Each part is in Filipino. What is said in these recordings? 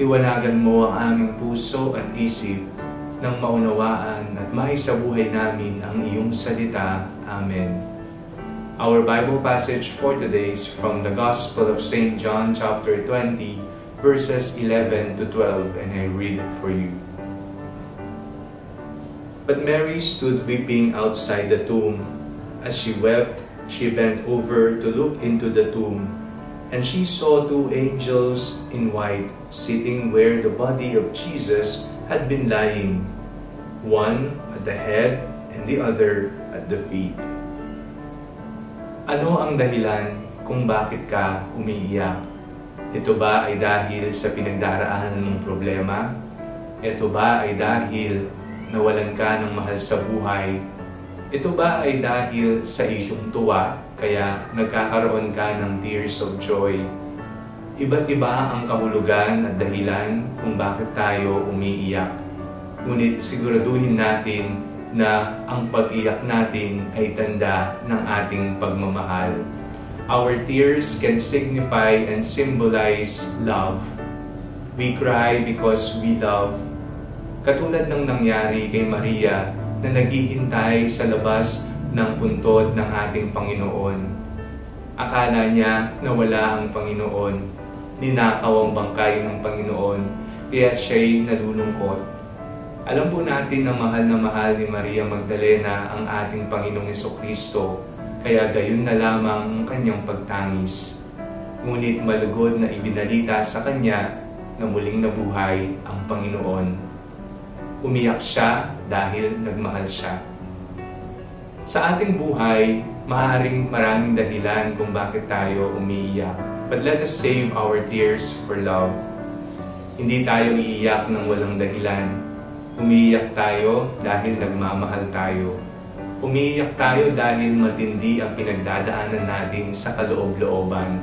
liwanagan mo ang aming puso at isip nang maunawaan at maisabuhay namin ang iyong salita. Amen. Our Bible passage for today is from the Gospel of St. John chapter 20 verses 11 to 12 and I read it for you. But Mary stood weeping outside the tomb. As she wept, she bent over to look into the tomb and she saw two angels in white sitting where the body of Jesus had been lying, one at the head and the other at the feet. Ano ang dahilan kung bakit ka umiiyak? Ito ba ay dahil sa pinagdaraanan mong problema? Ito ba ay dahil nawalan ka ng mahal sa buhay? Ito ba ay dahil sa iyong tuwa kaya nagkakaroon ka ng tears of joy. Iba't iba ang kahulugan at dahilan kung bakit tayo umiiyak. Ngunit siguraduhin natin na ang pag-iyak natin ay tanda ng ating pagmamahal. Our tears can signify and symbolize love. We cry because we love. Katulad ng nangyari kay Maria na naghihintay sa labas ng puntod ng ating Panginoon. Akala niya na wala ang Panginoon, ninakaw ang bangkay ng Panginoon, kaya siya'y nalulungkot. Alam po natin na mahal na mahal ni Maria Magdalena ang ating Panginoong Kristo, kaya gayon na lamang ang kanyang pagtangis. Ngunit malugod na ibinalita sa kanya na muling nabuhay ang Panginoon. Umiyak siya dahil nagmahal siya. Sa ating buhay, maaaring maraming dahilan kung bakit tayo umiiyak. But let us save our tears for love. Hindi tayo iiyak ng walang dahilan. Umiiyak tayo dahil nagmamahal tayo. Umiiyak tayo dahil matindi ang pinagdadaanan natin sa kaloob-looban.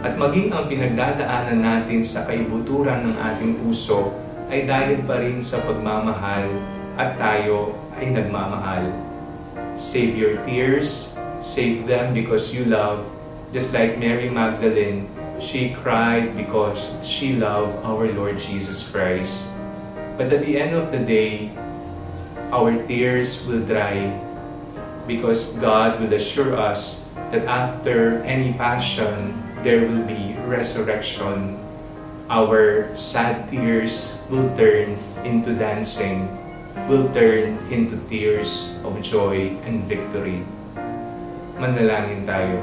At maging ang pinagdadaanan natin sa kaibuturan ng ating puso ay dahil pa rin sa pagmamahal at tayo ay nagmamahal. Save your tears, save them because you love. Just like Mary Magdalene, she cried because she loved our Lord Jesus Christ. But at the end of the day, our tears will dry because God will assure us that after any passion, there will be resurrection. Our sad tears will turn into dancing will turn into tears of joy and victory. Manalangin tayo.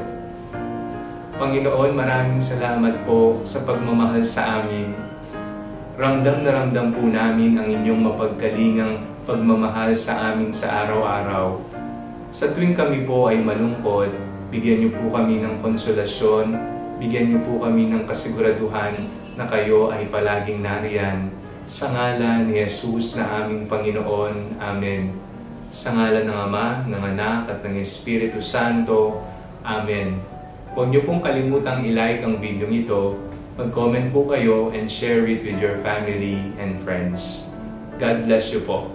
Panginoon, maraming salamat po sa pagmamahal sa amin. Ramdam na ramdam po namin ang inyong mapagkalingang pagmamahal sa amin sa araw-araw. Sa tuwing kami po ay malungkot, bigyan niyo po kami ng konsolasyon, bigyan niyo po kami ng kasiguraduhan na kayo ay palaging nariyan sa ngalan ni Jesus na aming Panginoon. Amen. Sa ngalan ng Ama, ng Anak at ng Espiritu Santo. Amen. Huwag niyo pong kalimutang ilike ang video ito. Mag-comment po kayo and share it with your family and friends. God bless you po.